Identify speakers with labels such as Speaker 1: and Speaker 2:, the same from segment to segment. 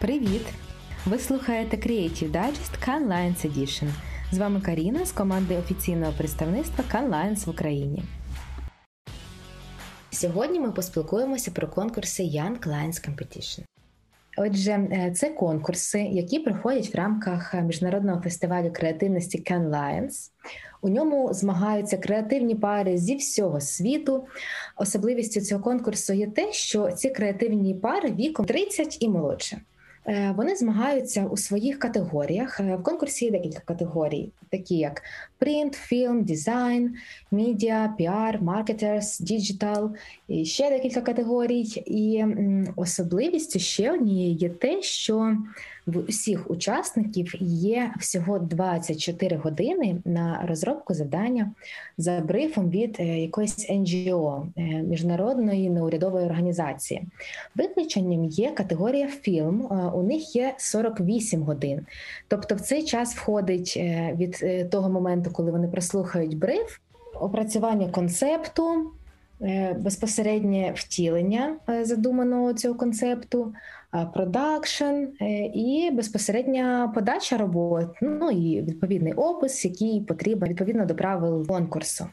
Speaker 1: Привіт! Ви слухаєте Creative Digest Cannes Lions Edition. З вами Каріна з команди офіційного представництва Cannes Lions в Україні. Сьогодні ми поспілкуємося про конкурси Young Lions Competition. Отже, е, це конкурси, які проходять в рамках міжнародного фестивалю креативності Cannes Lions. У ньому змагаються креативні пари зі всього світу. Особливістю цього конкурсу є те, що ці креативні пари віком 30 і молодше. Е, вони змагаються у своїх категоріях. Е, в конкурсі є декілька категорій, такі як принт, фільм, дизайн, медіа, піар, marketers, digital, і ще декілька категорій. І особливістю ще однією є те, що в усіх учасників є всього 24 години на розробку завдання за брифом від е, якоїсь NGO, е, міжнародної неурядової організації. Виключенням є категорія фільм. Е, у них є 48 годин. Тобто, в цей час входить від того моменту, коли вони прослухають бриф, опрацювання концепту. Безпосереднє втілення задуманого цього концепту, продакшн е, і безпосередня подача робот, ну і відповідний опис, який потрібен відповідно до правил конкурсу.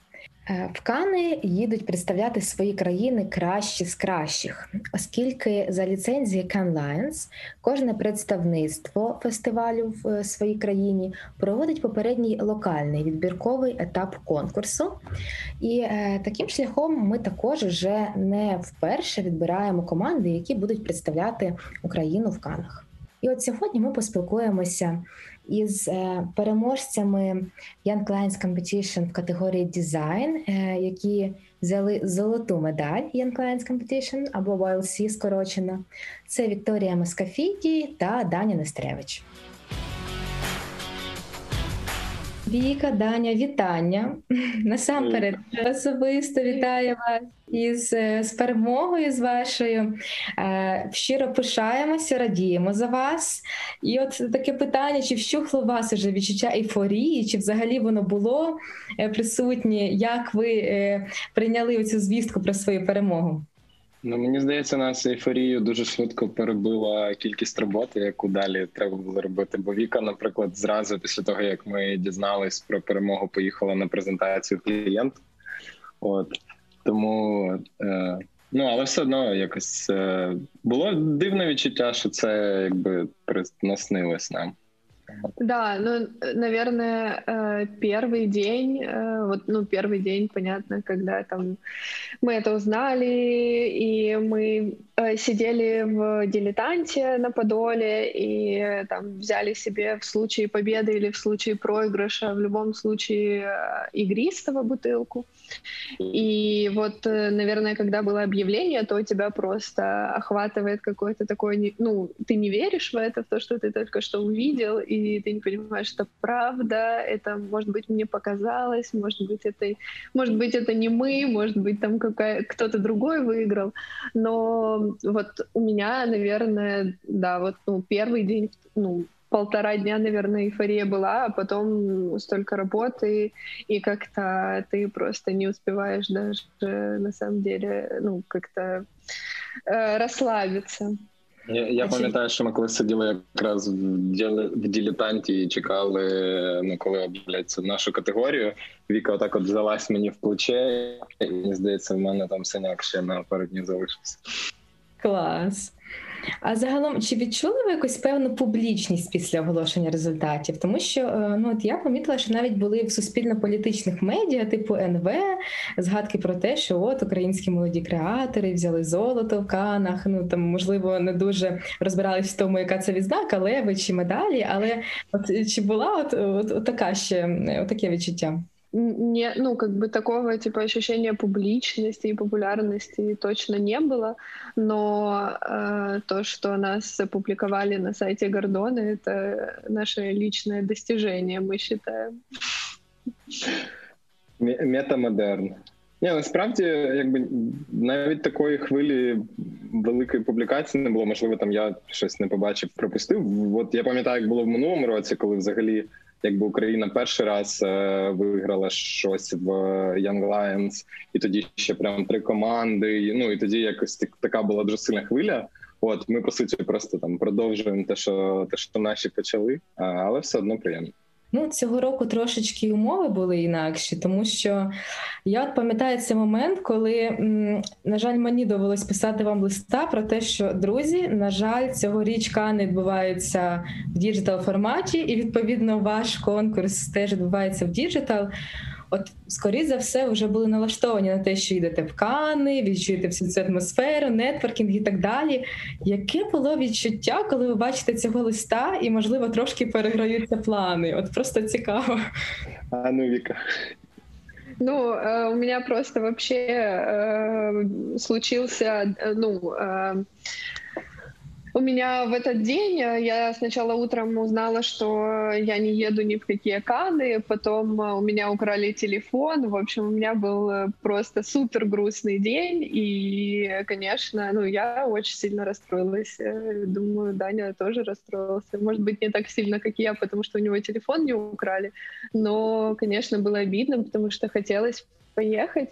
Speaker 1: Е, в Кани їдуть представляти свої країни кращі з кращих, оскільки за ліцензією Can Lions кожне представництво фестивалю в е, своїй країні проводить попередній локальний відбірковий етап конкурсу. І е, таким шляхом ми також вже не вперше відбираємо команди, які будуть представляти Україну в Канах. І от сьогодні ми поспілкуємося із е, переможцями Young Clients Competition в категорії дизайн, е, які взяли золоту медаль Young Clients Competition або YLC скорочено. Це Вікторія Москафіді та Даня Нестревич. Віка, Даня, вітання. Насамперед особисто вітаю вас із е, з перемогою з вашою. Е, щиро пишаємося, радіємо за вас. І от таке питання: чи вщухло у вас уже відчуття ейфорії, чи взагалі воно було е, присутнє? Як ви прийняли цю звістку про свою перемогу?
Speaker 2: Ну мені здається, нас ейфорію дуже швидко перебила кількість роботи, яку далі треба було робити. Бо Віка, наприклад, зразу після того як ми дізнались про перемогу, поїхала на презентацію клієнту. От тому е, ну але все одно якось е, було дивне відчуття, що це якби наснилось нам.
Speaker 3: Да, ну, наверное, э, первый день, э, вот, ну, первый день, понятно, когда там мы это узнали, и мы э, сидели в дилетанте на Подоле, и там взяли себе в случае победы или в случае проигрыша, в любом случае, игристого бутылку. И вот, наверное, когда было объявление, то тебя просто охватывает какой-то такой, ну, ты не веришь в это, в то, что ты только что увидел, и ты не понимаешь, что правда, это, может быть, мне показалось, может быть, это, может быть, это не мы, может быть, там какая, кто-то другой выиграл. Но вот у меня, наверное, да, вот ну, первый день, ну, полтора дня, наверное, эйфория была, а потом столько работы, и как-то ты просто не успеваешь даже, на самом деле, ну, как-то э, расслабиться.
Speaker 2: Я я пам'ятаю, що ми коли сиділи якраз в діли, в дилетанті і чекали, ну коли об'являться нашу категорію. Віка отак от взялась мені в плече, і мені здається, в мене там синяк ще на пару днів залишився.
Speaker 1: Клас. А загалом, чи відчули ви якусь певну публічність після оголошення результатів? Тому що е, ну от я помітила, що навіть були в суспільно-політичних медіа, типу НВ, згадки про те, що от українські молоді креатори взяли золото в канах. Ну там можливо не дуже розбирались в тому, яка це відзнака, леви чи медалі. Але от чи була от, от, от така ще от таке відчуття?
Speaker 3: не, ну, как бы такого типа ощущения публичности и популярности точно не было, но э, то, что нас опубликовали на сайте Гордона, это наше личное достижение, мы считаем.
Speaker 2: Метамодерн. Ні, насправді, якби навіть такої хвилі великої публікації не було. Можливо, там я щось не побачив, пропустив. От я пам'ятаю, як було в минулому році, коли взагалі якби Україна перший раз е, виграла щось в Young Lions, і тоді ще прям три команди. Ну і тоді якось така була дуже сильна хвиля. От ми по суті просто там продовжуємо те, що те, що наші почали, але все одно приємно.
Speaker 1: Ну, цього року трошечки умови були інакші, тому що я от пам'ятаю цей момент, коли, на жаль, мені довелось писати вам листа про те, що друзі, на жаль, цьогоріч Кани відбуваються в digital форматі, і відповідно ваш конкурс теж відбувається в digital От, скоріше за все, вже були налаштовані на те, що йдете в Кани, відчуєте всю цю атмосферу, нетворкінг і так далі. Яке було відчуття, коли ви бачите цього листа і, можливо, трошки переграються плани? От просто цікаво.
Speaker 2: А ну Віка.
Speaker 3: Ну, э, у меня просто вообще э, случился, э, ну, э, У меня в этот день э, я сначала утром узнала, что я не еду ни в какие Каны, потом э, у меня украли телефон. В общем, у меня был э, просто супер грустный день, и, конечно, ну, я очень сильно расстроилась. Думаю, Даня тоже расстроился. Может быть, не так сильно, как я, потому что у него телефон не украли, но, конечно, было обидно, потому что хотелось поехать.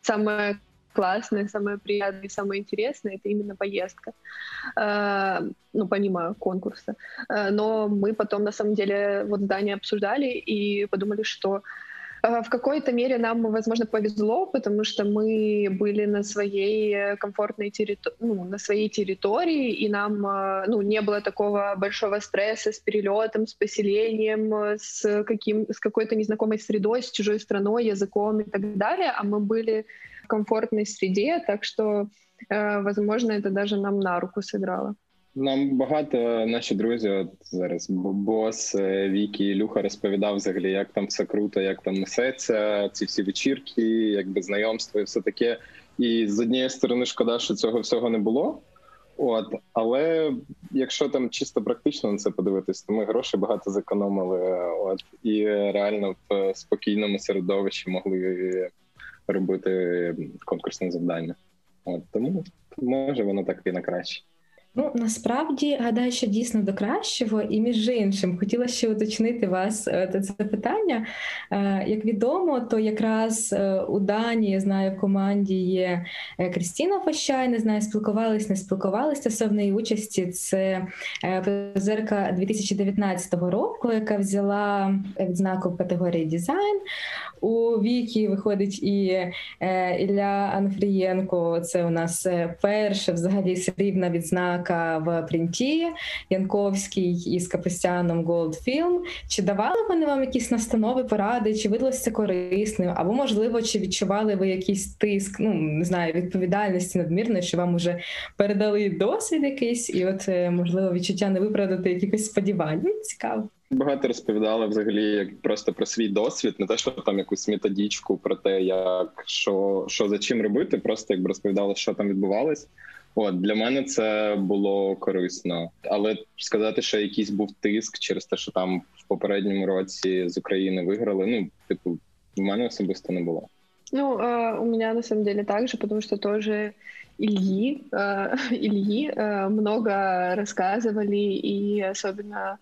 Speaker 3: Самое классное, самое приятное, самое интересное — это именно поездка, э, ну, помимо конкурса. Э, но мы потом, на самом деле, вот здание обсуждали и подумали, что э, в какой-то мере нам, возможно, повезло, потому что мы были на своей комфортной территории, ну, на своей территории, и нам ну, не было такого большого стресса с перелетом, с поселением, с, каким, с какой-то незнакомой средой, с чужой страной, языком и так далее, а мы были комфортной среде, так что, э, возможно, это даже нам на руку сыграло.
Speaker 2: Нам багато наші друзі, от зараз бос е, Вікі і Люха розповідав взагалі, як там все круто, як там несеться, ці всі вечірки, якби знайомства і все таке. І з однієї сторони, шкода, що цього всього не було. От, але якщо там чисто практично на це подивитись, то ми гроші багато зекономили. От і реально в спокійному середовищі могли робити конкурсне завдання. От Тому може воно так і на краще.
Speaker 1: Ну насправді гадаю, що дійсно до кращого, і між іншим хотіла ще уточнити вас е, це питання. Е, як відомо, то якраз е, у Данії знаю в команді є Крістіна Фощай, не знаю, спілкувались, не спілкувалися стосовно її участі. Це призерка 2019 року, яка взяла відзнаку в категорії дизайн. У Вікі виходить і Ілля Анфрієнко. Це у нас перша взагалі срібна відзнака. В принті, Янковський із Капустяном Голдфілм. Чи давали вони вам якісь настанови, поради, чи видалося це корисним? Або, можливо, чи відчували ви якийсь тиск, ну не знаю, відповідальності надмірної, що вам вже передали досвід якийсь, і от е, можливо відчуття не виправдати якихось сподівань? Цікаво.
Speaker 2: Багато розповідали взагалі як просто про свій досвід, не те, що там якусь методичку про те, як що що за чим робити, просто якби розповідали, що там відбувалось. От для мене це було корисно, але сказати, що якийсь був тиск через те, що там в попередньому році з України виграли. Ну, типу, в мене особисто не було.
Speaker 3: Ну, э, у меня на самом деле так же, потому что тоже Ильи, э, Ильи э, много рассказывали, и особенно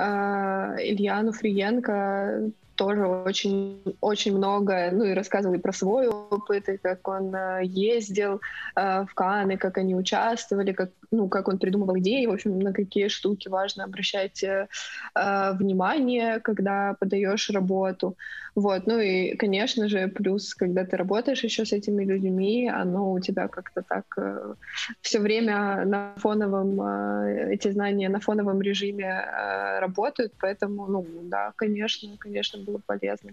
Speaker 3: э, Ильяну Фриенко тоже очень, очень много, ну и рассказывал и про свой опыт, и как он э, ездил э, в Каны, как они участвовали, как, ну, как он придумывал идеи, в общем, на какие штуки важно обращать э, внимание, когда подаешь работу. Вот, ну и, конечно же, плюс, когда ты работаешь еще с этими людьми, оно у тебя как-то так э, все время на фоновом, э, эти знания на фоновом режиме э, работают, поэтому, ну, да, конечно, конечно, было полезно.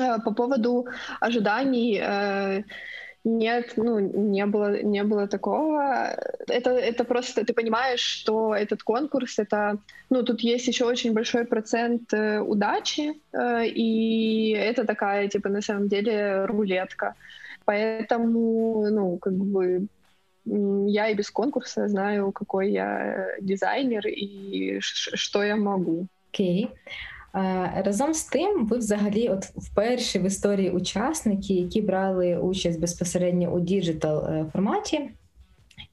Speaker 3: Э, по поводу ожиданий, э, нет, ну, не было, не было такого. Это, это просто, ты понимаешь, что этот конкурс, это, ну, тут есть еще очень большой процент э, удачи, э, и это такая, типа, на самом деле, рулетка. Поэтому, ну, как бы, я и без конкурса знаю, какой я дизайнер и что я могу.
Speaker 1: Окей. Okay. Разом з тим, ви взагалі, от вперше в історії учасники, які брали участь безпосередньо у digital е, форматі.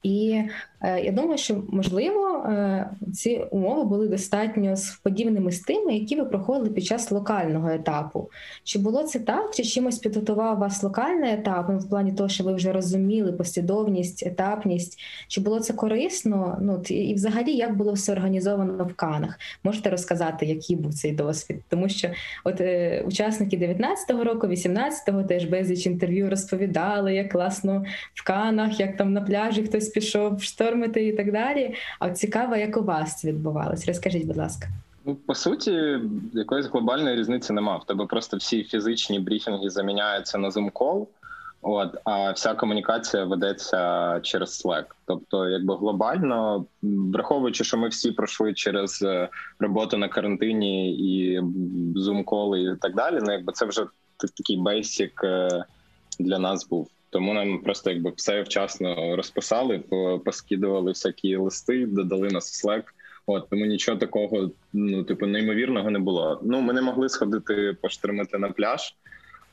Speaker 1: І Е, я думаю, що можливо е, ці умови були достатньо подібними з тими, які ви проходили під час локального етапу. Чи було це так, чи чимось підготував вас локальний етап ну, в плані того, що ви вже розуміли послідовність, етапність? Чи було це корисно? Ну і взагалі як було все організовано в Канах? Можете розказати, який був цей досвід? Тому що от е, учасники 19-го року, 18-го теж безліч інтерв'ю розповідали, як класно в Канах, як там на пляжі хтось пішов штормити і так далі. А цікаво, як у вас це відбувалось? Розкажіть, будь ласка.
Speaker 2: Ну, по суті, якоїсь глобальної різниці нема. В тебе просто всі фізичні брифінги заміняються на Zoom call, От, а вся комунікація ведеться через Slack. Тобто, якби глобально, враховуючи, що ми всі пройшли через е, роботу на карантині і Zoom-коли і так далі. Ну якби це вже такий basic для нас був. Тому нам просто якби все вчасно розписали, поскидували всякі листи, додали нас в Slack. От тому нічого такого, ну типу, неймовірного не було. Ну ми не могли сходити поштримити на пляж.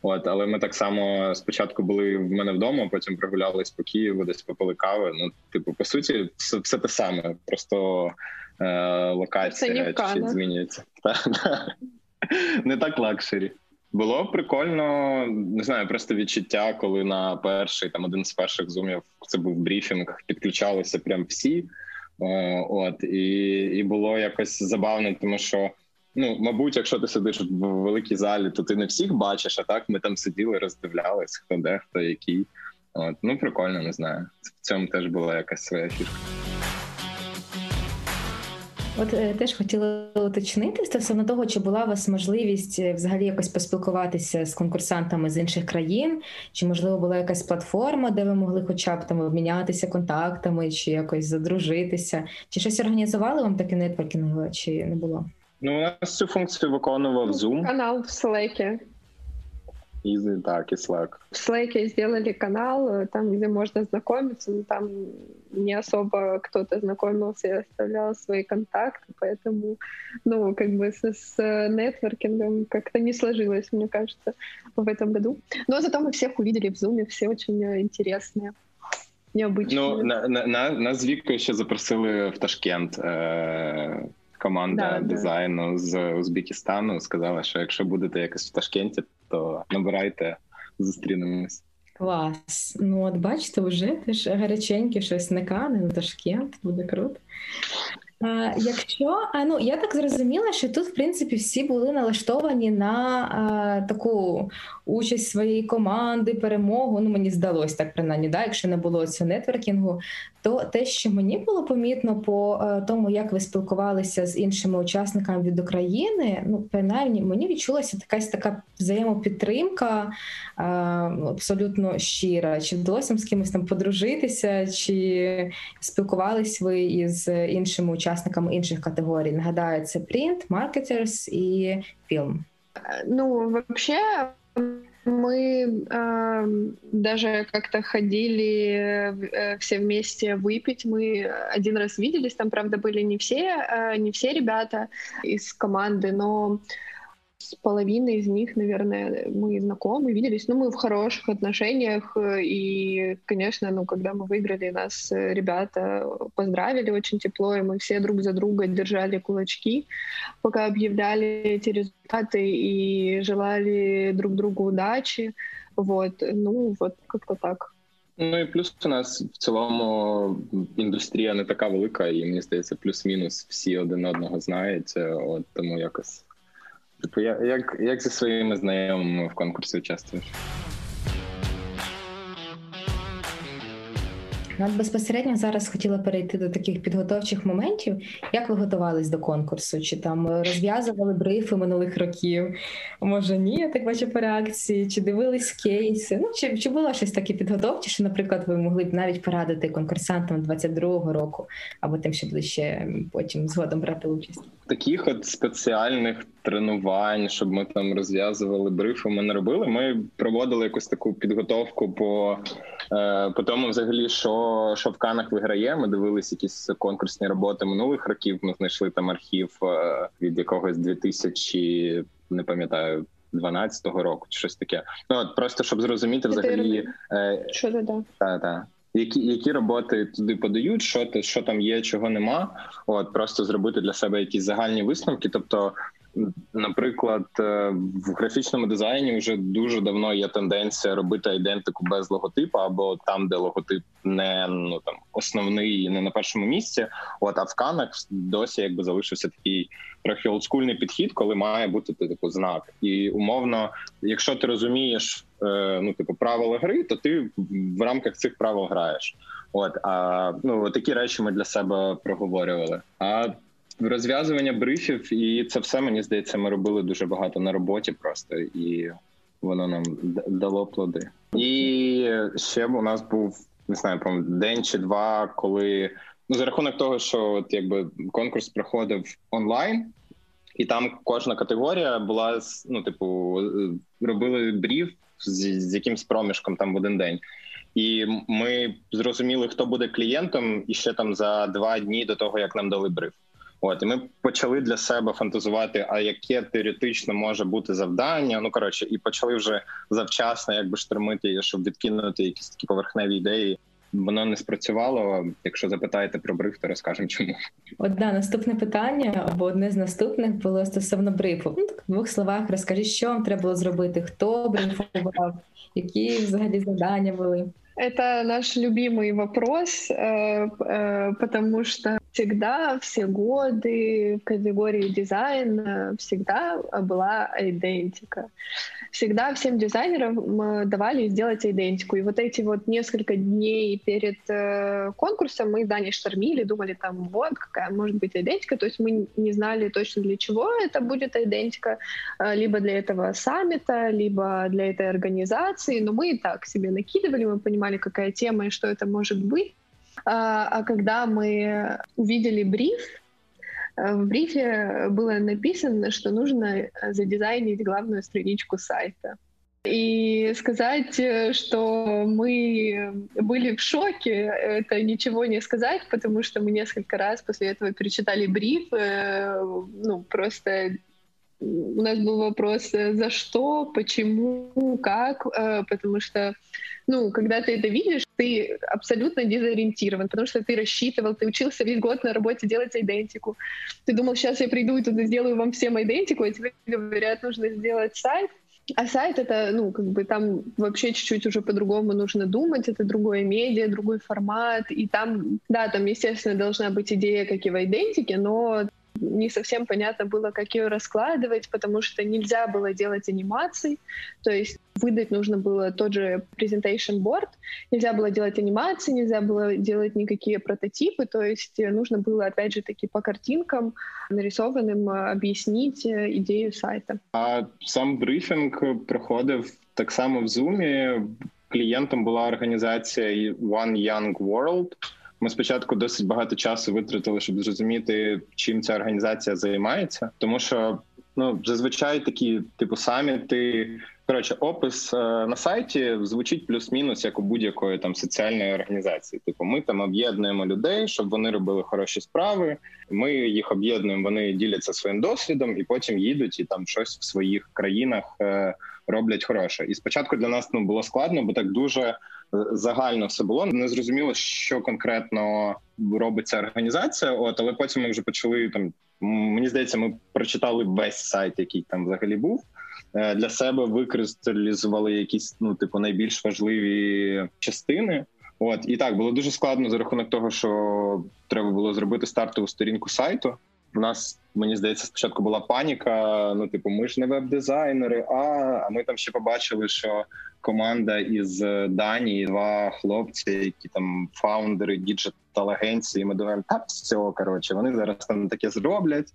Speaker 2: От, але ми так само спочатку були в мене вдома, потім прогулялись по Києву, десь попили кави. Ну, типу, по суті, все, все те саме, просто е, локація чуть змінюється. Не так luxury. Було прикольно, не знаю, просто відчуття, коли на перший там один з перших зумів це був брифінг, підключалися прям всі. Е, от і і було якось забавно, тому що ну, мабуть, якщо ти сидиш в великій залі, то ти не всіх бачиш. А так ми там сиділи, роздивлялись, хто де, хто який. От ну прикольно, не знаю. В цьому теж була якась своя фішка.
Speaker 1: От е, теж хотіла уточнити стосовно того, чи була у вас можливість е, взагалі якось поспілкуватися з конкурсантами з інших країн, чи можливо була якась платформа, де ви могли, хоча б там обмінятися контактами, чи якось задружитися, чи щось організували вам таке нетворкінгове, чи не було?
Speaker 2: Ну, у нас цю функцію виконував Zoom.
Speaker 3: Канал в Slack.
Speaker 2: И, так, и Slack.
Speaker 3: В Slack сделали канал, э, там, где можно знакомиться, но там не особо кто-то знакомился и оставлял свои контакты, поэтому, ну, как бы с, с нетворкингом как-то не сложилось, мне кажется, в этом году. Но зато мы всех увидели в Zoom, все очень э, интересные. Необычные.
Speaker 2: Ну, на, на, нас з Вікою ще запросили в Ташкент. Е- команда да, дизайну да. з Узбекистану сказала, що якщо будете якось в Ташкенті, то набирайте, зустрінемось.
Speaker 1: Клас. Ну, от бачите, вже теж гаряченьке щось не кане на Ташкент, буде круто. А, Якщо а, ну я так зрозуміла, що тут в принципі всі були налаштовані на а, таку участь своєї команди, перемогу. Ну мені здалось так принаймні, да, якщо не було цього нетворкінгу, то те, що мені було помітно по тому, як ви спілкувалися з іншими учасниками від України, ну принаймні мені відчулася якась така взаємопідтримка абсолютно щира. Чи вдалося з кимось там подружитися, чи спілкувались ви із іншими учасниками? інших категорій. Нагадаю, це принт, маркетерс і фільм.
Speaker 3: Ну, вообще, мы э, даже как-то ходили э, все вместе выпить. Мы один раз виделись, там, правда, были не все, э, не все ребята из команды, но с половиной из них, наверное, мы знакомы, виделись. Ну, мы в хороших отношениях. И, конечно, ну, когда мы выиграли, нас ребята поздравили очень тепло, и мы все друг за друга держали кулачки, пока объявляли эти результаты и желали друг другу удачи. Вот, ну, вот как-то так.
Speaker 2: Ну і плюс у нас в цілому індустрія не така велика, і мені здається, плюс-мінус всі один одного знають. От тому якось Типу, як як зі своїми знайомими в конкурсі участвуєш?
Speaker 1: Ну, безпосередньо зараз хотіла перейти до таких підготовчих моментів. Як ви готувались до конкурсу? Чи там розв'язували брифи минулих років? Може, ні, я так бачу по реакції, чи дивились кейси? Ну чи чи було щось таке підготовче, що, наприклад, ви могли б навіть порадити конкурсантам 22-го року, або тим, що буде ще потім згодом брати участь?
Speaker 2: Таких от спеціальних тренувань, щоб ми там розв'язували брифи, ми не робили. Ми проводили якусь таку підготовку по е, по тому, взагалі, що що в Канах виграє. Ми дивилися якісь конкурсні роботи минулих років. Ми знайшли там архів е, від якогось 2000, не пам'ятаю. 12-го року чи щось таке. Ну от просто щоб зрозуміти взагалі
Speaker 3: е, що да.
Speaker 2: Та, та. які які роботи туди подають, що що там є, чого нема. От просто зробити для себе якісь загальні висновки. Тобто, наприклад, е, в графічному дизайні вже дуже давно є тенденція робити ідентику без логотипу, або там, де логотип не ну там основний, не на першому місці. От а в канах досі якби залишився такий трохи олдскульний підхід, коли має бути типу знак. І умовно, якщо ти розумієш е, ну типу правила гри, то ти в рамках цих правил граєш. От а ну такі речі ми для себе проговорювали. А розв'язування брифів, і це все мені здається, ми робили дуже багато на роботі, просто і воно нам дало плоди. І ще у нас був не знаю, про день чи два, коли ну за рахунок того, що от якби конкурс проходив онлайн. І там кожна категорія була ну, типу, робили брів з, з якимсь проміжком там в один день, і ми зрозуміли, хто буде клієнтом, і ще там за два дні до того, як нам дали бриф. От і ми почали для себе фантазувати, а яке теоретично може бути завдання. Ну коротше, і почали вже завчасно, якби штормити, щоб відкинути якісь такі поверхневі ідеї. Воно не спрацювало. Якщо запитаєте про бриф, то розкажемо чому.
Speaker 1: Одна наступне питання або одне з наступних було стосовно брифу. Ну, так, в двох словах розкажи, що вам треба було зробити, хто брифував, які взагалі завдання були.
Speaker 3: Это наш любимый вопрос, э, э, потому что всегда, все годы в категории дизайна всегда была идентика. Всегда всем дизайнерам давали сделать идентику. И вот эти вот несколько дней перед э, конкурсом мы Дани штормили, думали там, вот какая может быть идентика. То есть мы не знали точно для чего это будет идентика, либо для этого саммита, либо для этой организации. Но мы и так себе накидывали, мы понимали, какая тема и что это может быть. А, а когда мы увидели бриф, э, в брифе было написано, что нужно задизайнить главную страничку сайта. И сказать, что мы были в шоке, это ничего не сказать, потому что мы несколько раз после этого перечитали бриф, э, ну, просто у нас был вопрос, э, за что, почему, как, потому что ну, когда ты это видишь, ты абсолютно дезориентирован, потому что ты рассчитывал, ты учился весь год на работе делать идентику. Ты думал, сейчас я приду и туда сделаю вам всем идентику, а тебе говорят, нужно сделать сайт. А сайт это, ну, как бы там вообще чуть-чуть уже по-другому нужно думать, это другое медиа, другой формат, и там, да, там, естественно, должна быть идея, как и в идентике, но не совсем понятно было, как ее раскладывать, потому что нельзя было делать анимации, то есть выдать нужно было тот же presentation board, нельзя было делать анимации, нельзя было делать никакие прототипы, то есть нужно было, опять же таки, по картинкам нарисованным объяснить идею сайта.
Speaker 2: А сам брифинг проходив так само в Zoom. Клієнтом була організація One Young World — Ми спочатку досить багато часу витратили, щоб зрозуміти, чим ця організація займається, тому що ну зазвичай такі типу саміти. Коротше, опис е, на сайті звучить плюс-мінус як у будь-якої там соціальної організації. Типу, ми там об'єднуємо людей, щоб вони робили хороші справи. Ми їх об'єднуємо, вони діляться своїм досвідом, і потім їдуть і там щось в своїх країнах е, роблять хороше. І спочатку для нас ну було складно, бо так дуже загально все було. Не зрозуміло, що конкретно робить ця організація. От але потім ми вже почали там. Мені здається, ми прочитали весь сайт, який там взагалі був. Е, для себе викристалізували якісь ну, типу, найбільш важливі частини. От і так було дуже складно за рахунок того, що треба було зробити стартову сторінку сайту. У нас мені здається, спочатку була паніка. Ну, типу, ми ж не веб-дизайнери. А а ми там ще побачили, що команда із Данії, два хлопці, які там фаундери digital агенції. Ми думаємо, так все коротше, вони зараз там таке зроблять.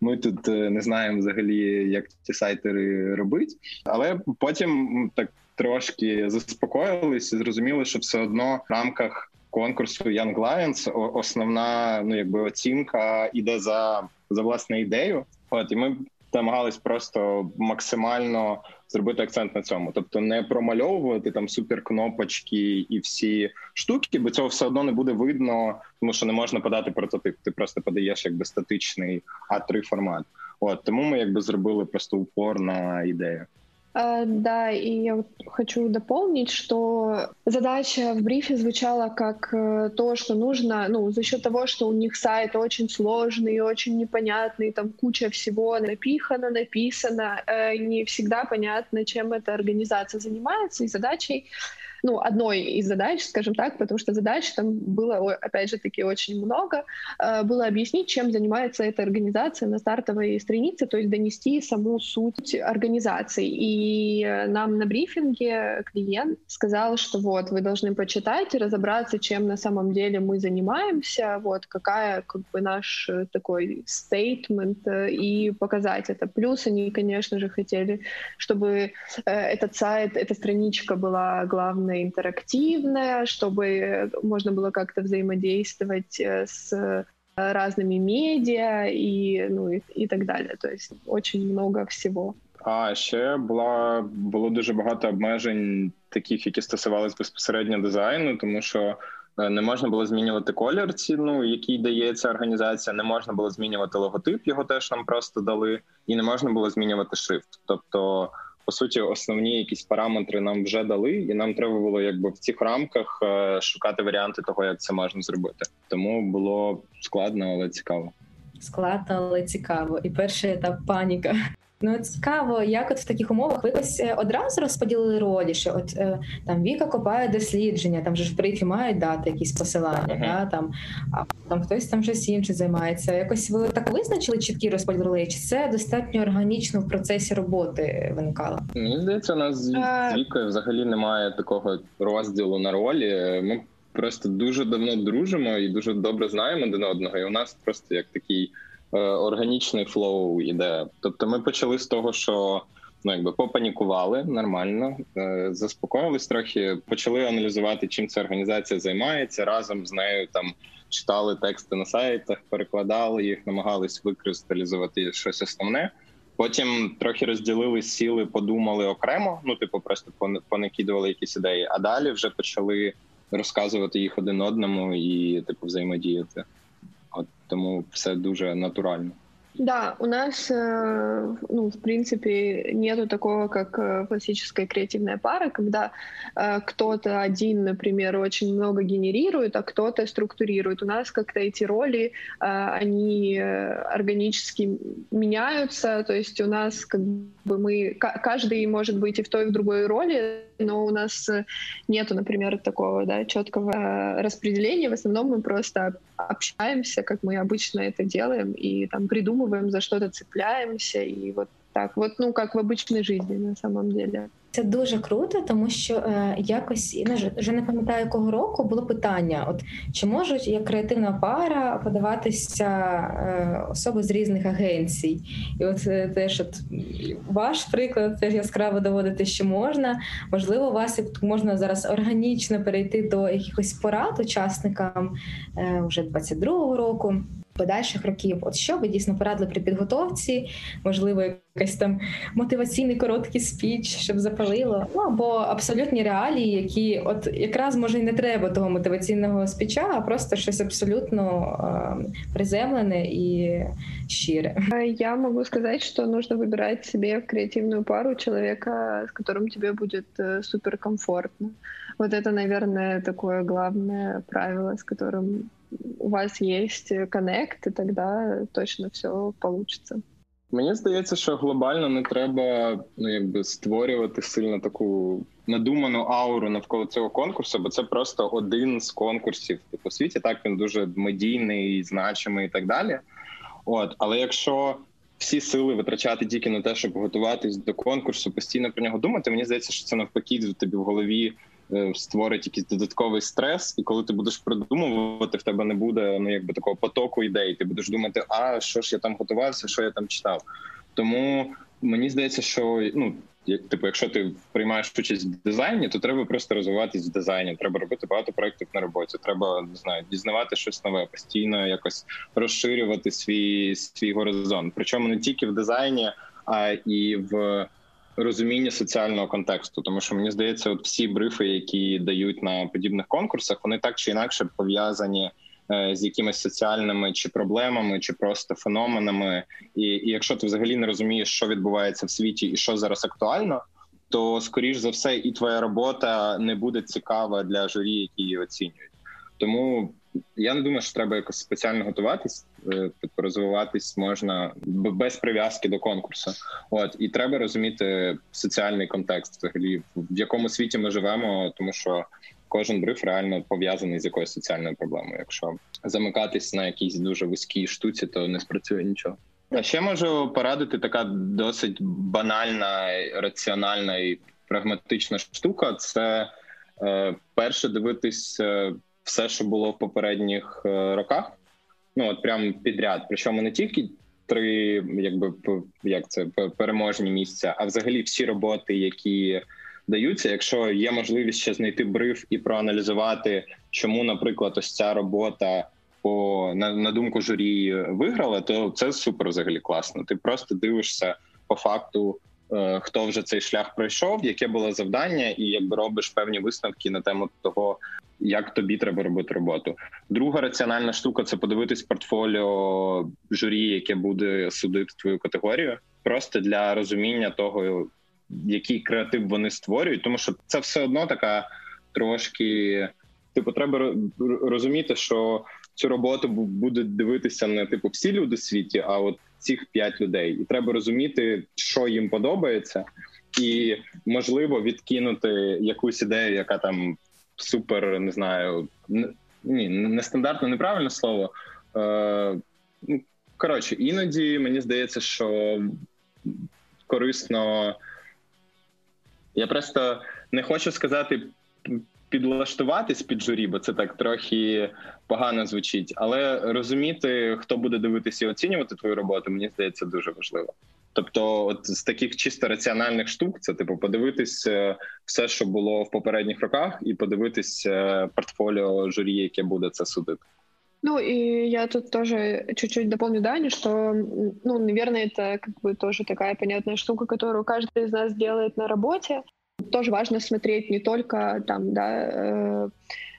Speaker 2: Ми тут е, не знаємо взагалі, як ці сайти робити. Але потім так трошки заспокоїлись і зрозуміли, що все одно в рамках конкурсу Young Lions основна ну якби оцінка іде за за власне ідею. От і ми намагались просто максимально зробити акцент на цьому, тобто не промальовувати там суперкнопочки і всі штуки, бо цього все одно не буде видно, тому що не можна подати прототип. Ти просто подаєш якби статичний А3 формат. От тому ми якби зробили просто упор на ідею.
Speaker 3: А, да, и я вот хочу дополнить, что задача в брифе звучала как э, то, что нужно, ну, за счет того, что у них сайт очень сложный, очень непонятный, там куча всего напихано, написано, э, не всегда понятно, чем эта организация занимается, и задачей ну, одной из задач, скажем так, потому что задач там было, опять же таки, очень много, э, было объяснить, чем занимается эта организация на стартовой странице, то есть донести саму суть организации. И нам на брифинге клиент сказал, что вот, вы должны почитать и разобраться, чем на самом деле мы занимаемся, вот, какая как бы наш такой стейтмент э, и показать это. Плюс они, конечно же, хотели, чтобы э, этот сайт, эта страничка была главной максимально интерактивная, чтобы можно было как-то взаимодействовать э, с разными медиа і ну і, і так далі. Тобто очень много всього.
Speaker 2: А ще була було дуже багато обмежень, таких, які стосувалися безпосередньо дизайну, тому що е, не можна було змінювати колір ціну, який дає ця організація, не можна було змінювати логотип, його теж нам просто дали, і не можна було змінювати шрифт. Тобто по суті, основні якісь параметри нам вже дали, і нам треба було якби в цих рамках е, шукати варіанти того, як це можна зробити. Тому було складно, але цікаво.
Speaker 1: Складно, але цікаво. І перший етап паніка. Ну цікаво, як от в таких умовах ви ось е, одразу розподілили ролі, що от е, там Віка копає дослідження, там же ж в брифі мають дати якісь посилання, uh-huh. да, там а там хтось там щось інше займається. Якось ви так визначили чіткий розподіл ролей, чи це достатньо органічно в процесі роботи виникало?
Speaker 2: Мені здається, у нас з Вікою взагалі немає такого розділу на ролі. Ми просто дуже давно дружимо і дуже добре знаємо один одного. І у нас просто як такий. Е, органічний flow іде. Тобто, ми почали з того, що ну якби попанікували нормально, е, заспокоїлись трохи, почали аналізувати, чим ця організація займається разом з нею. Там читали тексти на сайтах, перекладали їх, намагались викристалізувати щось основне. Потім трохи розділили сіли, подумали окремо. Ну, типу, просто понакидували якісь ідеї. А далі вже почали розказувати їх один одному і типу взаємодіяти. От тому все дуже натурально.
Speaker 3: Да, у нас, э, ну, в принципе, нету такого, как э, классическая креативная пара, когда э, кто-то один, например, очень много генерирует, а кто-то структурирует. У нас как-то эти роли, они органически меняются, то есть у нас как бы мы, каждый может быть и в той, и в другой роли, но у нас нету, например, такого, да, четкого распределения. В основном мы просто общаемся, как мы обычно это делаем, и там придумываем, за что-то цепляемся, и вот так, вот, ну, как в обычной жизни на самом деле.
Speaker 1: Це дуже круто, тому що е, якось не вже не пам'ятаю якого року було питання: от чи можуть як креативна пара подаватися е, особи з різних агенцій? І от е, теж от ваш приклад теж яскраво доводити, що можна. Можливо, у вас можна зараз органічно перейти до якихось порад учасникам е, вже 22-го року подальших років. От що ви дійсно порадили при підготовці? Можливо, якийсь там мотиваційний короткий спіч, щоб запалило. Ну або абсолютні реалії, які от якраз може і не треба того мотиваційного спіча, а просто щось абсолютно э, приземлене і щире.
Speaker 3: Я можу сказати, що нужно вибирати собі в креативну пару чоловіка, з яким тобі буде э, суперкомфортно. Вот это, наверное, такое главное правило, с которым у вас есть коннект, і тогда точно все получится.
Speaker 2: Мені здається, що глобально не треба ну якби створювати сильно таку надуману ауру навколо цього конкурсу, бо це просто один з конкурсів типу світі. Так він дуже медійний, значимий і так далі. От, але якщо всі сили витрачати тільки на те, щоб готуватись до конкурсу, постійно про нього думати, мені здається, що це навпаки тобі в голові створить якийсь додатковий стрес, і коли ти будеш придумувати, в тебе не буде ну якби такого потоку ідей. Ти будеш думати, а що ж я там готувався, що я там читав. Тому мені здається, що ну як типу, якщо ти приймаєш участь в дизайні, то треба просто розвиватись в дизайні. Треба робити багато проєктів на роботі. Треба не знаю, дізнавати щось нове, постійно якось розширювати свій свій горизонт. Причому не тільки в дизайні, а і в розуміння соціального контексту, тому що мені здається, от всі брифи, які дають на подібних конкурсах, вони так чи інакше пов'язані е, з якимись соціальними чи проблемами, чи просто феноменами. І, і якщо ти взагалі не розумієш, що відбувається в світі і що зараз актуально. то скоріш за все і твоя робота не буде цікава для журі, які її оцінюють. Тому я не думаю, що треба якось спеціально готуватись, е, типу розвиватись можна без прив'язки до конкурсу. От і треба розуміти соціальний контекст, взагалі в якому світі ми живемо, тому що кожен бриф реально пов'язаний з якоюсь соціальною проблемою. Якщо замикатись на якійсь дуже вузькій штуці, то не спрацює нічого. А ще можу порадити така досить банальна, раціональна і прагматична штука. Це е, перше дивитись е, все, що було в попередніх е, роках. Ну от прям підряд. Причому не тільки три, якби як це переможні місця, а взагалі всі роботи, які даються. Якщо є можливість ще знайти бриф і проаналізувати, чому, наприклад, ось ця робота по на, на думку журі виграла, то це супер взагалі класно. Ти просто дивишся по факту. Е, хто вже цей шлях пройшов, яке було завдання, і якби робиш певні висновки на тему того, як тобі треба робити роботу. Друга раціональна штука це подивитись портфоліо журі, яке буде судити твою категорію, просто для розуміння того, який креатив вони створюють, тому що це все одно така трошки. Типу, треба розуміти, що цю роботу буде дивитися не типу всі люди в світі, а от цих п'ять людей, і треба розуміти, що їм подобається, і можливо відкинути якусь ідею, яка там супер не знаю, ні, нестандартно, неправильне слово. Е, ну, Коротше, іноді мені здається, що корисно. Я просто не хочу сказати підлаштуватись під журі, бо це так трохи погано звучить, але розуміти, хто буде дивитися і оцінювати твою роботу, мені здається, дуже важливо. Тобто, от з таких чисто раціональних штук, це типу подивитись е, все, що було в попередніх роках, і подивитись е, портфоліо журі, яке буде це судити.
Speaker 3: Ну и я тут тоже чуть-чуть дополню Дани, что, ну, наверное, это как бы тоже такая понятная штука, которую каждый из нас делает на работе. Тоже важно смотреть не только там, да, э,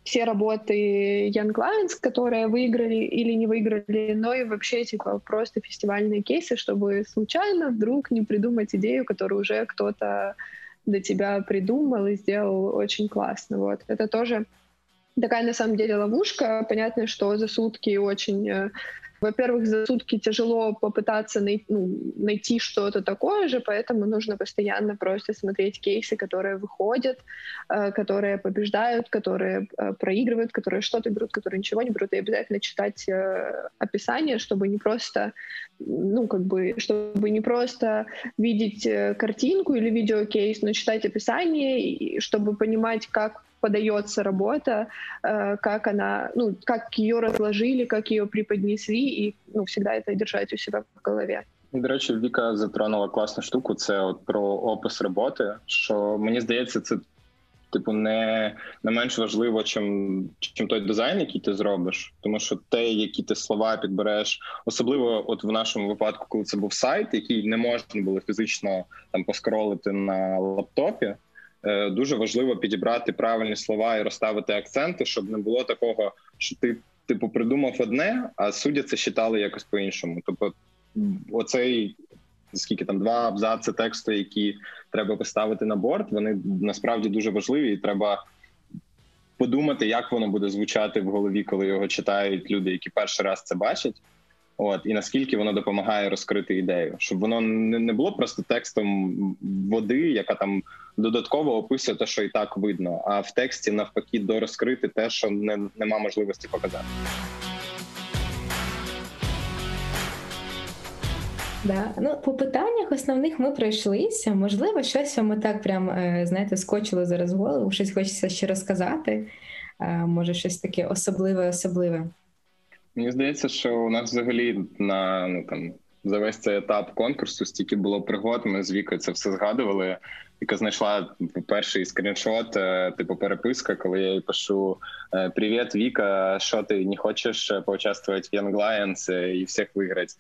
Speaker 3: все работы Young Lions, которые выиграли или не выиграли, но и вообще типа просто фестивальные кейсы, чтобы случайно вдруг не придумать идею, которую уже кто-то до тебя придумал и сделал очень классно. Вот это тоже такая на самом деле ловушка. Понятно, что за сутки очень э, во-первых, за сутки тяжело попытаться най- ну, найти что-то такое же, поэтому нужно постоянно просто смотреть кейсы, которые выходят, э, которые побеждают, которые э, проигрывают, которые что-то берут, которые ничего не берут, и обязательно читать э, описание, чтобы не просто, ну, как бы, чтобы не просто видеть э, картинку или видеокейс, но читать описание, и чтобы понимать, как подается работа, э, как она, ну, как ее разложили, как ее преподнесли, і ну, всегда это держать у себе в голові.
Speaker 2: До речі, Віка затронула класну штуку. Це от про опис роботи. Що мені здається, це типу не не менш важливо, чим чим той дизайн, який ти зробиш, тому що те, які ти слова підбереш, особливо, от в нашому випадку, коли це був сайт, який не можна було фізично там поскролити на лаптопі. Е, дуже важливо підібрати правильні слова і розставити акценти, щоб не було такого, що ти типу придумав одне, а судді це читали якось по-іншому. Тобто, оцей скільки там два абзаци тексту, які треба поставити на борт, вони насправді дуже важливі, і треба подумати, як воно буде звучати в голові, коли його читають люди, які перший раз це бачать. От і наскільки воно допомагає розкрити ідею, щоб воно не було просто текстом води, яка там додатково описує те, що і так видно, а в тексті навпаки дорозкрити те, що не нема можливості показати.
Speaker 1: Да. Ну, по питаннях основних ми пройшлися. Можливо, щось ми так прям е, знаєте, скочило зараз в голову, щось хочеться ще розказати. Е, може, щось таке особливе, особливе.
Speaker 2: Мені здається, що у нас взагалі на ну там за весь цей етап конкурсу стільки було пригод. Ми з Вікою це все згадували. Віка знайшла перший скріншот, е, типу переписка, коли я їй пишу «Е, Привіт, Віка, що ти не хочеш поучаствувати в Young Lions і всіх виграти?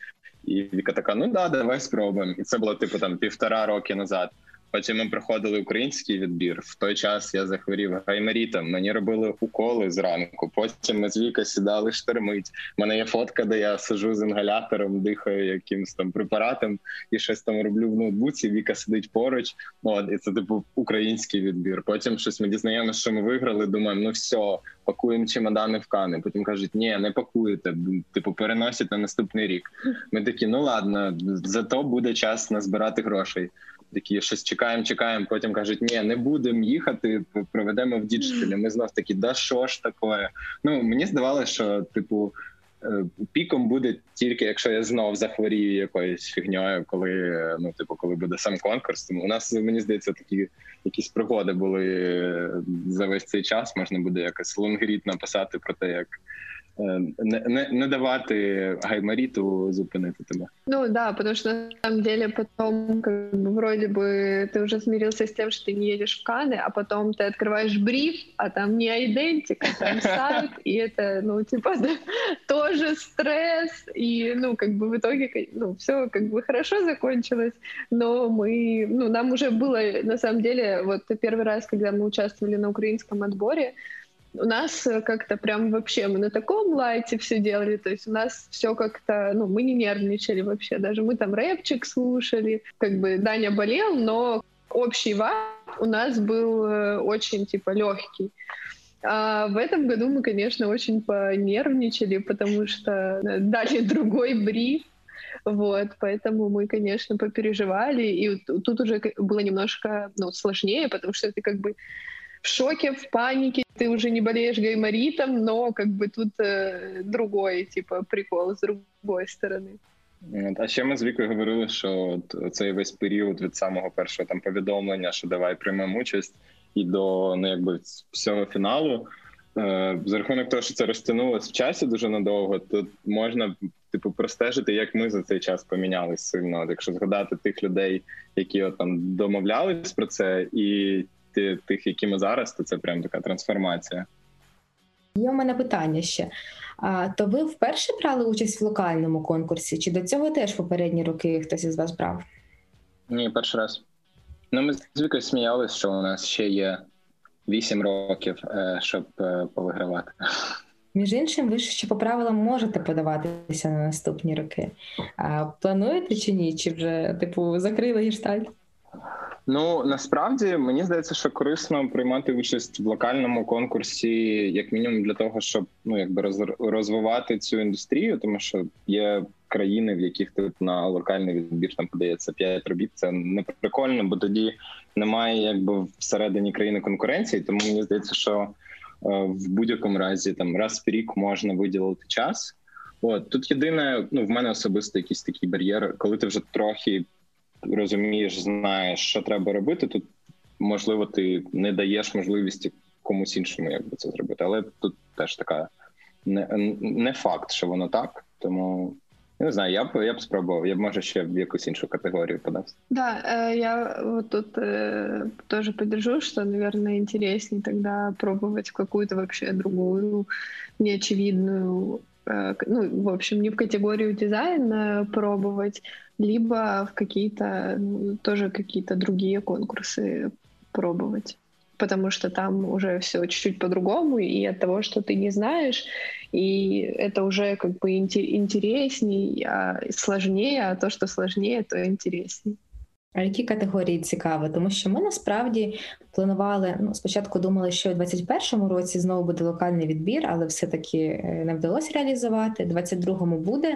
Speaker 2: І Віка така: ну да, давай спробуємо. І це було типу там півтора роки назад. Потім ми проходили український відбір. В той час я захворів гаймерітом. Мені робили уколи зранку. Потім ми з Віка сідали штормить. У мене є фотка, де я сижу з інгалятором, дихаю якимось там препаратом і щось там роблю в ноутбуці. Віка сидить поруч. От і це типу український відбір. Потім щось ми дізнаємося, що ми виграли. Думаємо, ну все, пакуємо чемодани в кани. Потім кажуть, ні, не пакуєте. Типу, переносять на наступний рік. Ми такі, ну ладно, зато буде час назбирати грошей такі щось чекаємо, чекаємо. Потім кажуть, ні, не будемо їхати, проведемо в діджиталі. Ми знов такі, да що ж таке? Ну мені здавалося, що типу. Е, піком буде тільки якщо я знов захворію якоюсь фігньою, коли ну типу, коли буде сам конкурс. Тому у нас мені здається, такі якісь пригоди були за весь цей час. Можна буде якось лонгрід написати про те, як не, не, давати гаймариту зупинити тебе.
Speaker 3: Ну да, потому что на самом деле потом как бы, вроде бы ты уже смирился с тем, что ты не едешь в Каны, а потом ты открываешь бриф, а там не идентика, там сайт, и это, ну, типа, да, тоже стресс, и, ну, как бы в итоге, ну, все как бы хорошо закончилось, но мы, ну, нам уже было, на самом деле, вот первый раз, когда мы участвовали на украинском отборе, у нас э, как-то прям вообще мы на таком лайте все делали, то есть у нас все как-то, ну, мы не нервничали вообще, даже мы там рэпчик слушали, как бы Даня болел, но общий вайб у нас был э, очень, типа, легкий. А в этом году мы, конечно, очень понервничали, потому что э, дали другой бриф, вот, поэтому мы, конечно, попереживали, и тут уже было немножко, ну, сложнее, потому что это как бы в шоке, в панике, ты уже не болеешь гайморитом, но как бы тут э, другой, типа, прикол з другої сторони.
Speaker 2: А ще ми з Вікою говорили, що цей весь період від самого першого там повідомлення, що давай приймемо участь, і до ну якби всього фіналу. Е, за рахунок того, що це розтягнулося в часі дуже надовго, то можна типу простежити, як ми за цей час помінялись сильно. От Якщо згадати тих людей, які от, там домовлялись про це, і тих, які ми зараз, то це прям така трансформація.
Speaker 1: Є у мене питання ще. А то ви вперше брали участь в локальному конкурсі? Чи до цього теж попередні роки хтось із вас брав?
Speaker 2: Ні, перший раз. Ну, ми звикли сміялися, що у нас ще є вісім років, е, щоб е, повигравати.
Speaker 1: Між іншим, ви ж ще по правилам можете подаватися на наступні роки. А Плануєте чи ні? Чи вже типу закрили гештальт?
Speaker 2: Ну насправді мені здається, що корисно приймати участь в локальному конкурсі, як мінімум, для того, щоб ну якби розвивати цю індустрію, тому що є країни, в яких тут на локальний відбір там подається п'ять робіт. Це не прикольно, бо тоді немає якби всередині країни конкуренції. Тому мені здається, що е, в будь-якому разі там раз в рік можна виділити час. От тут єдине, ну в мене особисто якийсь такий бар'єр, коли ти вже трохи розумієш, знаєш, що треба робити, тут можливо ти не даєш можливості комусь іншому, як би це зробити. Але тут теж така не не факт, що воно так. Тому не знаю, я б я б спробував, я б може ще в якусь іншу категорію подався.
Speaker 3: Да, э, я вот тут э, тоже поддержу, что, наверное, интереснее тогда пробовать какую-то вообще другую, неочевидную Э, ну, в общем, не в категорию дизайна пробовать, либо в какие-то, ну, тоже какие-то другие конкурсы пробовать. Потому что там уже все чуть-чуть по-другому, и от того, что ты не знаешь, и это уже как бы интереснее, а сложнее, а то, что сложнее, то интереснее.
Speaker 1: А які категорії цікаві? Тому що ми насправді планували ну спочатку думали, що у 2021 році знову буде локальний відбір, але все-таки е, не вдалося реалізувати. У 2022 буде,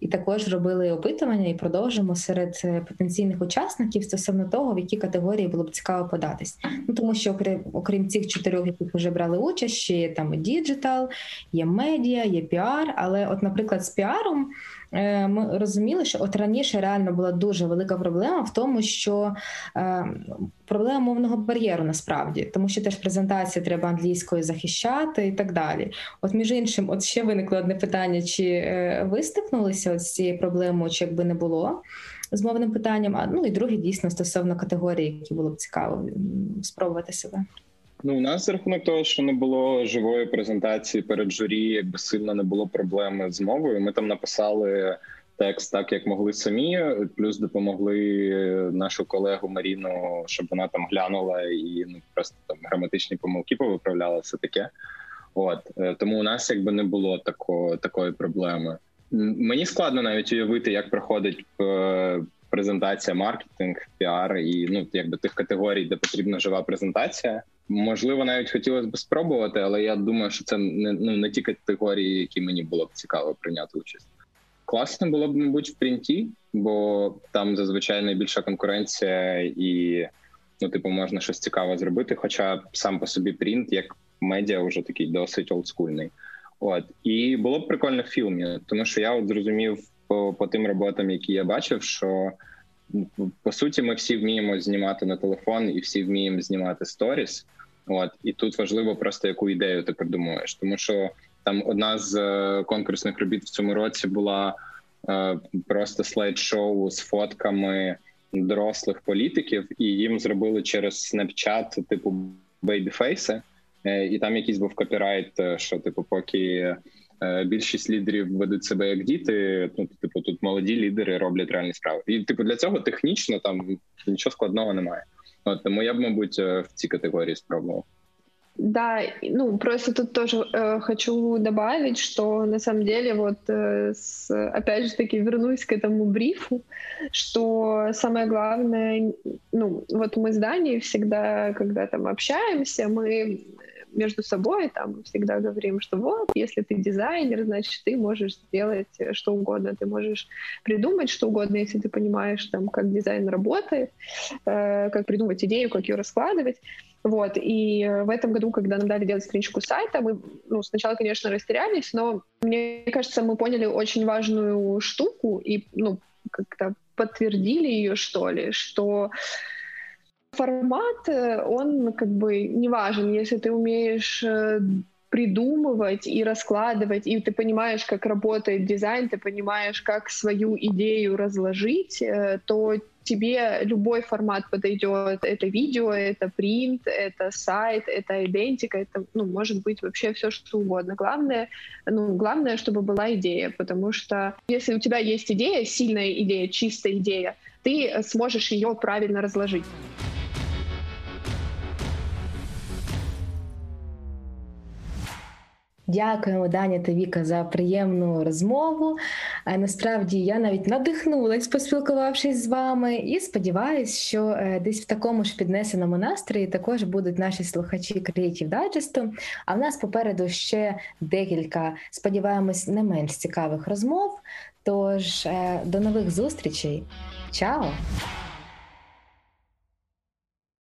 Speaker 1: і також робили опитування і продовжимо серед е, потенційних учасників стосовно того, в які категорії було б цікаво податись. Ну тому що окрім, окрім цих чотирьох, яких вже брали участь, ще є там digital, є медіа, є піар. Але, от, наприклад, з піаром. Е, ми розуміли, що от раніше реально була дуже велика проблема в тому, що е, проблема мовного бар'єру насправді, тому що теж презентації треба англійською захищати і так далі. От між іншим, от ще виникло одне питання: чи е, ви стикнулися з цією проблемою, чи якби не було з мовним питанням? А ну і друге дійсно стосовно категорії, які було б цікаво спробувати себе.
Speaker 2: Ну, у нас за рахунок того, що не було живої презентації перед журі, якби сильно не було проблеми з мовою. Ми там написали текст так, як могли самі. Плюс допомогли нашу колегу Маріну, щоб вона там глянула і ну просто там граматичні помилки повиправляла все таке. От е, тому у нас якби не було такого такої проблеми. Мені складно навіть уявити, як проходить е, презентація, маркетинг, піар і ну якби тих категорій, де потрібна жива презентація. Можливо, навіть хотілося б спробувати, але я думаю, що це не ну не ті категорії, які мені було б цікаво прийняти участь. Класно було б, мабуть, в принті, бо там зазвичай найбільша конкуренція, і ну, типу, можна щось цікаве зробити. Хоча сам по собі принт, як медіа, вже такий досить олдскульний. От і було б прикольно в фільмі, тому що я от зрозумів по, по тим роботам, які я бачив, що по суті ми всі вміємо знімати на телефон і всі вміємо знімати сторіс. От і тут важливо просто яку ідею ти придумуєш, тому що там одна з е, конкурсних робіт в цьому році була е, просто слайд-шоу з фотками дорослих політиків, і їм зробили через Snapchat, типу бейбіфейси, е, і там якийсь був копірайт, е, що типу, поки більшість лідерів ведуть себе як діти. Ну типу, тут молоді лідери роблять реальні справи. І типу для цього технічно там нічого складного немає. От, тому я б, мабуть, в цій категорії спробував.
Speaker 3: Да, ну просто тут тоже э, хочу добавить, что на самом деле вот э, с, опять же таки вернусь к этому брифу, что самое главное, ну вот мы с Даней всегда, когда там общаемся, мы между собой там всегда говорим, что вот, если ты дизайнер, значит, ты можешь сделать что угодно, ты можешь придумать что угодно, если ты понимаешь там, как дизайн работает, э, как придумать идею, как ее раскладывать. Вот, и в этом году, когда нам дали делать страничку сайта, мы ну, сначала, конечно, растерялись, но мне кажется, мы поняли очень важную штуку и ну, как-то подтвердили ее, что ли, что формат, э, он как бы не важен, если ты умеешь э, придумывать и раскладывать, и ты понимаешь, как работает дизайн, ты понимаешь, как свою идею разложить, э, то тебе любой формат подойдет. Это видео, это принт, это сайт, это идентика, это ну, может быть вообще все что угодно. Главное, ну, главное, чтобы была идея, потому что если у тебя есть идея, сильная идея, чистая идея, ты сможешь ее правильно разложить.
Speaker 1: Дякуємо, Даня та Віка, за приємну розмову. Насправді я навіть надихнулась, поспілкувавшись з вами, і сподіваюся, що е, десь в такому ж піднесеному настрої також будуть наші слухачі Creative Digest. А в нас попереду ще декілька, сподіваємось, не менш цікавих розмов. Тож е, до нових зустрічей. Чао!